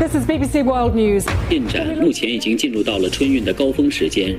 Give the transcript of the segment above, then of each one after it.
This is BBC World News. 进展目前已经进入到了春运的高峰时间。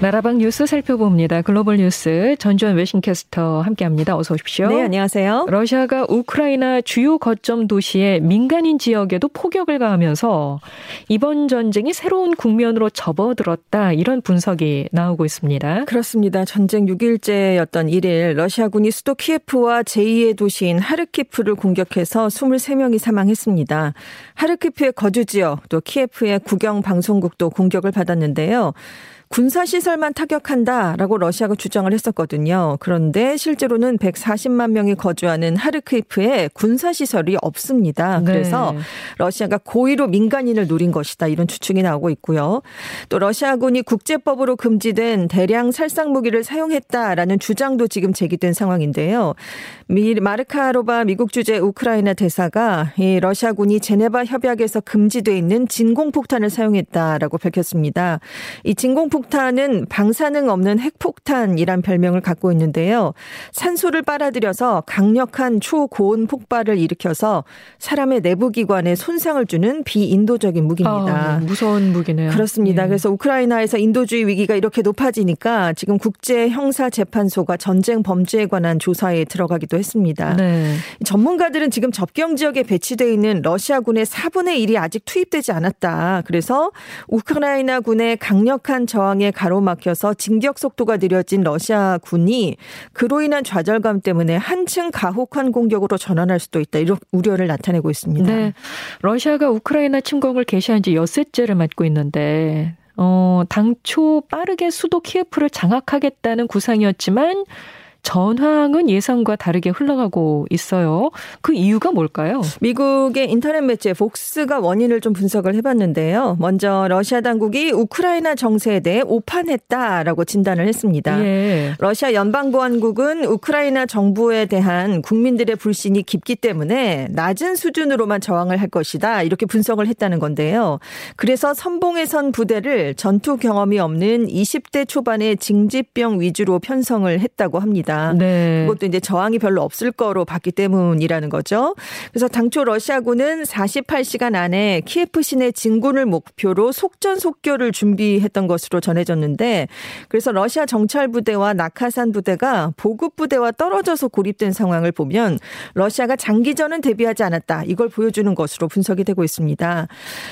나라방 뉴스 살펴봅니다. 글로벌 뉴스 전주현 외신캐스터 함께합니다. 어서 오십시오. 네, 안녕하세요. 러시아가 우크라이나 주요 거점 도시의 민간인 지역에도 포격을 가하면서 이번 전쟁이 새로운 국면으로 접어들었다 이런 분석이 나오고 있습니다. 그렇습니다. 전쟁 6일째였던 1일 러시아군이 수도 키예프와 제2의 도시인 하르키프 를 공격해서 23명이 사망했습니다. 하르키프의 거주 지역 또 키예프의 국영 방송국도 공격을 받았는데요. 군사시설만 타격한다라고 러시아가 주장을 했었거든요. 그런데 실제로는 140만 명이 거주하는 하르키프에 군사시설이 없습니다. 그래서 네. 러시아가 고의로 민간인을 노린 것이다. 이런 추측이 나오고 있고요. 또 러시아군이 국제법으로 금지된 대량 살상 무기를 사용했다라는 주장도 지금 제기된 상황인데요. 미, 마르카로바 미국 주재 우크라이나 대사가 이 러시아군이 제네바 협약에서 금지돼 있는 진공폭탄을 사용했다라고 밝혔습니다. 이 진공폭탄 은 방사능 없는 핵폭탄이란 별명을 갖고 있는데요. 산소를 빨아들여서 강력한 초고온 폭발을 일으켜서 사람의 내부 기관에 손상을 주는 비인도적인 무기입니다. 아, 무서운 무기네요. 그렇습니다. 예. 그래서 우크라이나에서 인도주의 위기가 이렇게 높아지니까 지금 국제 형사 재판소가 전쟁 범죄에 관한 조사에 들어가기도 했습니다. 네. 전문가들은 지금 접경 지역에 배치되어 있는 러시아군의 4분의 1이 아직 투입되지 않았다. 그래서 우크라이나 군의 강력한 저항 에 가로막혀서 진격 속도가 느려진 러시아 군이 그로 인한 좌절감 때문에 한층 가혹한 공격으로 전환할 수도 있다. 이런 우려를 나타내고 있습니다. 네. 러시아가 우크라이나 침공을 개시한 지 엿새째를 맞고 있는데, 어, 당초 빠르게 수도 키예프를 장악하겠다는 구상이었지만, 전황은 예상과 다르게 흘러가고 있어요. 그 이유가 뭘까요? 미국의 인터넷 매체 복스가 원인을 좀 분석을 해봤는데요. 먼저 러시아 당국이 우크라이나 정세에 대해 오판했다라고 진단을 했습니다. 예. 러시아 연방보안국은 우크라이나 정부에 대한 국민들의 불신이 깊기 때문에 낮은 수준으로만 저항을 할 것이다. 이렇게 분석을 했다는 건데요. 그래서 선봉에 선 부대를 전투 경험이 없는 20대 초반의 징집병 위주로 편성을 했다고 합니다. 네. 그것도 이제 저항이 별로 없을 거로 봤기 때문이라는 거죠. 그래서 당초 러시아군은 48시간 안에 키예프 시내 진군을 목표로 속전속결을 준비했던 것으로 전해졌는데 그래서 러시아 정찰 부대와 낙하산 부대가 보급 부대와 떨어져서 고립된 상황을 보면 러시아가 장기전은 대비하지 않았다. 이걸 보여주는 것으로 분석이 되고 있습니다.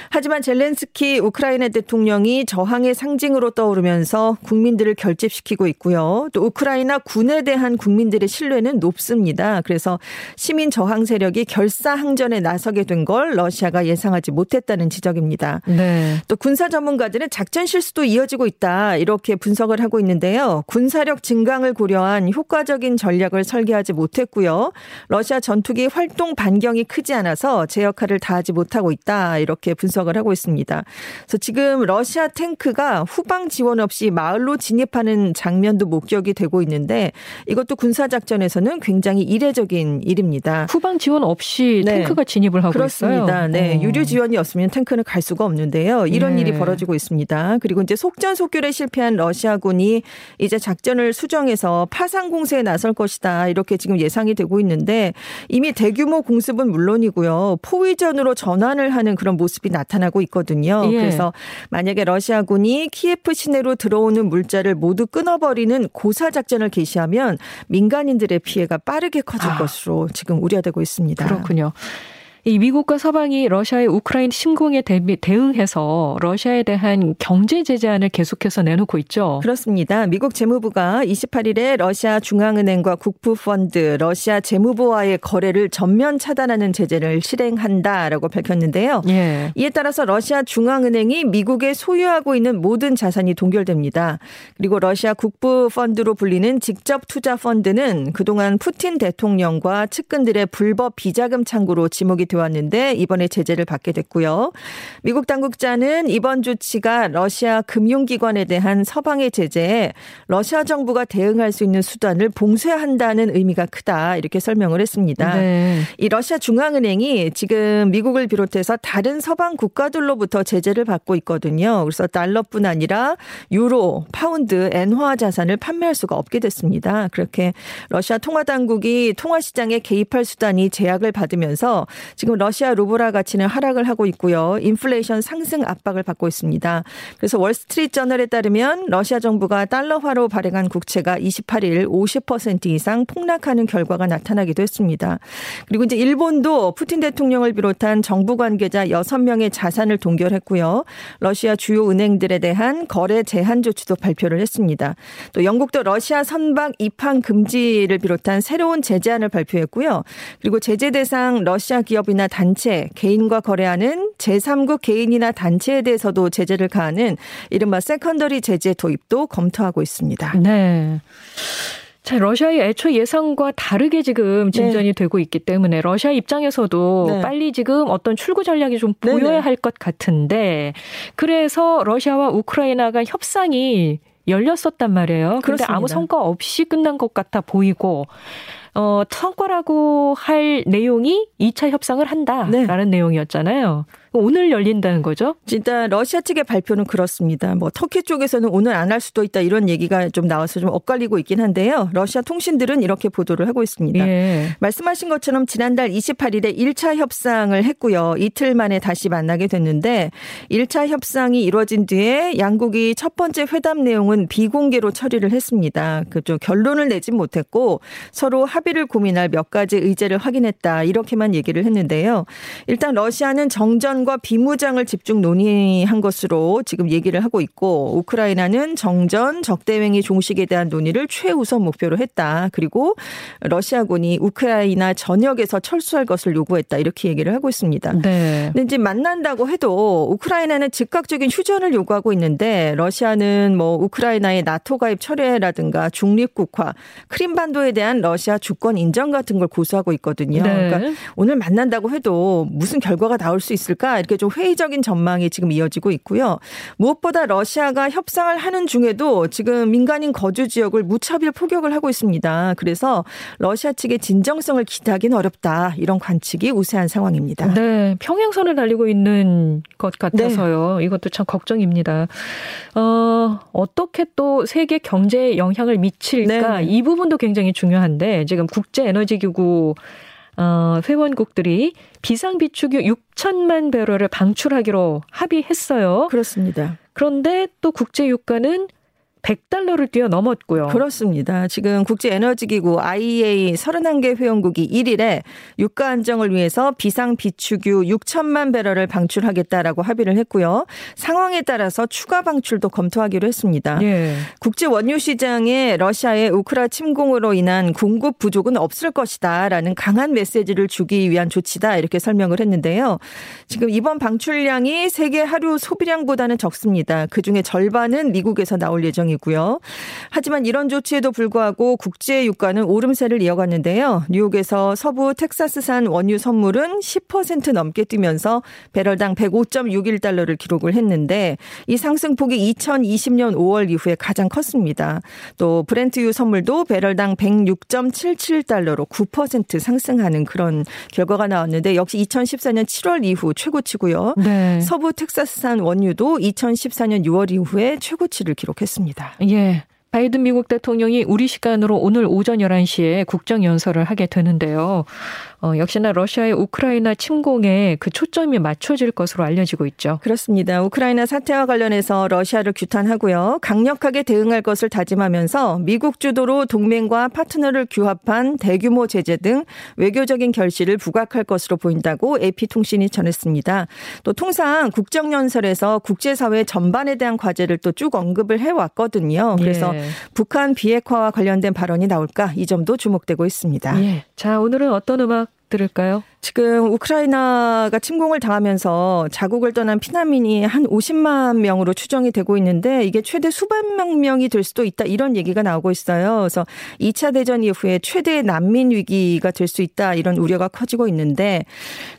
하지만 젤렌스키 우크라이나 대통령이 저항의 상징으로 떠오르면서 국민들을 결집시키고 있고요. 또 우크라이나 군에 대한 국민들의 신뢰는 높습니다. 그래서 시민 저항 세력이 결사항전에 나서게 된 걸 러시아가 예상하지 못했다는 지적입니다. 네. 또 군사 전문가들은 작전 실수도 이어지고 있다 이렇게 분석을 하고 있는데요. 군사력 증강을 고려한 효과적인 전략을 설계하지 못했고요. 러시아 전투기 활동 반경이 크지 않아서 제 역할을 다하지 못하고 있다 이렇게 분석을 하고 있습니다. 그래서 지금 러시아 탱크가 후방 지원 없이 마을로 진입하는 장면도 목격이 되고 있는데 이것도 군사 작전에서는 굉장히 이례적인 일입니다. 후방 지원 없이 네. 탱크가 진입을 하고 그렇습니다. 있어요. 네. 어. 유류 지원이 없으면 탱크는 갈 수가 없는데요. 이런 네. 일이 벌어지고 있습니다. 그리고 이제 속전속결에 실패한 러시아군이 이제 작전을 수정해서 파상 공세에 나설 것이다. 이렇게 지금 예상이 되고 있는데 이미 대규모 공습은 물론이고요. 포위전으로 전환을 하는 그런 모습이 나타나고 있거든요. 예. 그래서 만약에 러시아군이 키예프 시내로 들어오는 물자를 모두 끊어버리는 고사 작전을 개시하면 민간인들의 피해가 빠르게 커질 아. 것으로 지금 우려되고 있습니다. 그렇군요. 이 미국과 서방이 러시아의 우크라이나 침공에 대비, 대응해서 러시아에 대한 경제 제재안을 계속해서 내놓고 있죠. 그렇습니다. 미국 재무부가 28일에 러시아 중앙은행과 국부펀드, 러시아 재무부와의 거래를 전면 차단하는 제재를 실행한다라고 밝혔는데요. 예. 이에 따라서 러시아 중앙은행이 미국에 소유하고 있는 모든 자산이 동결됩니다. 그리고 러시아 국부펀드로 불리는 직접 투자 펀드는 그동안 푸틴 대통령과 측근들의 불법 비자금 창구로 지목이 돼 왔는데 이번에 제재를 받게 됐고요. 미국 당국자는 이번 조치가 러시아 금융기관에 대한 서방의 제재에 러시아 정부가 대응할 수 있는 수단을 봉쇄한다는 의미가 크다 이렇게 설명을 했습니다. 네. 이 러시아 중앙은행이 지금 미국을 비롯해서 다른 서방 국가들로부터 제재를 받고 있거든요. 그래서 달러뿐 아니라 유로, 파운드, 엔화 자산을 판매할 수가 없게 됐습니다. 그렇게 러시아 통화 당국이 통화 시장에 개입할 수단이 제약을 받으면서 지금 러시아 루블화 가치는 하락을 하고 있고요. 인플레이션 상승 압박을 받고 있습니다. 그래서 월스트리트 저널에 따르면 러시아 정부가 달러화로 발행한 국채가 28일 50% 이상 폭락하는 결과가 나타나기도 했습니다. 그리고 이제 일본도 푸틴 대통령을 비롯한 정부 관계자 6명의 자산을 동결했고요. 러시아 주요 은행들에 대한 거래 제한 조치도 발표를 했습니다. 또 영국도 러시아 선박 입항 금지를 비롯한 새로운 제재안을 발표했고요. 그리고 제재 대상 러시아 기업 이나 단체, 개인과 거래하는 제3국 개인이나 단체에 대해서도 제재를 가하는 이른바 secondary 제재 도입도 검토하고 있습니다. 네. 자, 러시아의 애초 예상과 다르게 지금 진전이 네. 되고 있기 때문에 러시아 입장에서도 네. 빨리 지금 어떤 출구 전략이 좀 보여야 할 것 같은데 그래서 러시아와 우크라이나가 협상이 열렸었단 말이에요. 그런데 아무 성과 없이 끝난 것 같아 보이고 어, 성과라고 할 내용이 2차 협상을 한다라는 네. 내용이었잖아요. 오늘 열린다는 거죠? 진짜 러시아 측의 발표는 그렇습니다. 뭐 터키 쪽에서는 오늘 안 할 수도 있다 이런 얘기가 좀 나와서 좀 엇갈리고 있긴 한데요. 러시아 통신들은 이렇게 보도를 하고 있습니다. 예. 말씀하신 것처럼 지난달 28일에 1차 협상을 했고요. 이틀 만에 다시 만나게 됐는데 1차 협상이 이루어진 뒤에 양국이 첫 번째 회담 내용은 비공개로 처리를 했습니다. 그좀 결론을 내진 못했고 서로 합의를 고민할 몇 가지 의제를 확인했다 이렇게만 얘기를 했는데요. 일단 러시아는 정전 무장과 비무장을 집중 논의한 것으로 지금 얘기를 하고 있고 우크라이나는 정전, 적대행위 종식에 대한 논의를 최우선 목표로 했다. 그리고 러시아군이 우크라이나 전역에서 철수할 것을 요구했다. 이렇게 얘기를 하고 있습니다. 네. 근데 이제 만난다고 해도 우크라이나는 즉각적인 휴전을 요구하고 있는데 러시아는 뭐 우크라이나의 나토 가입 철회라든가 중립국화, 크림반도에 대한 러시아 주권 인정 같은 걸 고수하고 있거든요. 네. 그러니까 오늘 만난다고 해도 무슨 결과가 나올 수 있을까? 이렇게 좀 회의적인 전망이 지금 이어지고 있고요. 무엇보다 러시아가 협상을 하는 중에도 지금 민간인 거주 지역을 무차별 포격을 하고 있습니다. 그래서 러시아 측의 진정성을 기대하기는 어렵다. 이런 관측이 우세한 상황입니다. 네. 평행선을 달리고 있는 것 같아서요. 네. 이것도 참 걱정입니다. 어, 어떻게 또 세계 경제에 영향을 미칠까? 네. 이 부분도 굉장히 중요한데 지금 국제 에너지 기구 어, 회원국들이 비상비축유 6천만 배럴을 방출하기로 합의했어요. 그렇습니다. 그런데 또 국제유가는 100달러를 뛰어넘었고요. 그렇습니다. 지금 국제에너지기구 IEA 31개 회원국이 1일에 유가 안정을 위해서 비상 비축유 6천만 배럴을 방출하겠다라고 합의를 했고요. 상황에 따라서 추가 방출도 검토하기로 했습니다. 예. 국제 원유 시장에 러시아의 우크라 침공으로 인한 공급 부족은 없을 것이다라는 강한 메시지를 주기 위한 조치다 이렇게 설명을 했는데요. 지금 이번 방출량이 세계 하루 소비량보다는 적습니다. 그 중에 절반은 미국에서 나올 예정입니다. 상황이고요. 하지만 이런 조치에도 불구하고 국제 유가는 오름세를 이어갔는데요. 뉴욕에서 서부 텍사스산 원유 선물은 10% 넘게 뛰면서 배럴당 105.61달러를 기록을 했는데 이 상승폭이 2020년 5월 이후에 가장 컸습니다. 또 브렌트유 선물도 배럴당 106.77달러로 9% 상승하는 그런 결과가 나왔는데 역시 2014년 7월 이후 최고치고요. 네. 서부 텍사스산 원유도 2014년 6월 이후에 최고치를 기록했습니다. 있습니다. 예. 바이든 미국 대통령이 우리 시간으로 오늘 오전 11시에 국정연설을 하게 되는데요. 어, 역시나 러시아의 우크라이나 침공에 그 초점이 맞춰질 것으로 알려지고 있죠. 그렇습니다. 우크라이나 사태와 관련해서 러시아를 규탄하고요. 강력하게 대응할 것을 다짐하면서 미국 주도로 동맹과 파트너를 규합한 대규모 제재 등 외교적인 결실을 부각할 것으로 보인다고 AP통신이 전했습니다. 또 통상 국정연설에서 국제사회 전반에 대한 과제를 또 쭉 언급을 해왔거든요. 그래서 예. 북한 비핵화와 관련된 발언이 나올까 이 점도 주목되고 있습니다. 예. 자, 오늘은 어떤 음악 들을까요? 지금 우크라이나가 침공을 당하면서 자국을 떠난 피난민이 한 50만 명으로 추정이 되고 있는데 이게 최대 수백만 명이 될 수도 있다 이런 얘기가 나오고 있어요. 그래서 2차 대전 이후에 최대 난민 위기가 될 수 있다 이런 우려가 커지고 있는데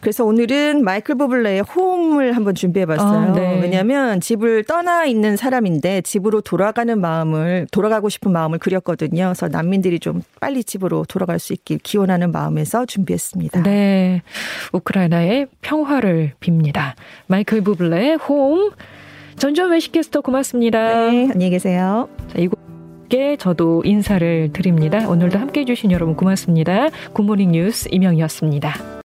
그래서 오늘은 마이클 보블레의 홈을 한번 준비해 봤어요. 아, 네. 왜냐하면 집을 떠나 있는 사람인데 집으로 돌아가는 마음을 돌아가고 싶은 마음을 그렸거든요. 그래서 난민들이 좀 빨리 집으로 돌아갈 수 있길 기원하는 마음에서 준비했습니다. 네. 우크라이나의 평화를 빕니다. 마이클 부블레의 홈. 전전 외식캐스터 고맙습니다. 네, 안녕히 계세요. 자, 이곳에 저도 인사를 드립니다. 오늘도 함께 해주신 여러분 고맙습니다. 굿모닝 뉴스 임영이었습니다.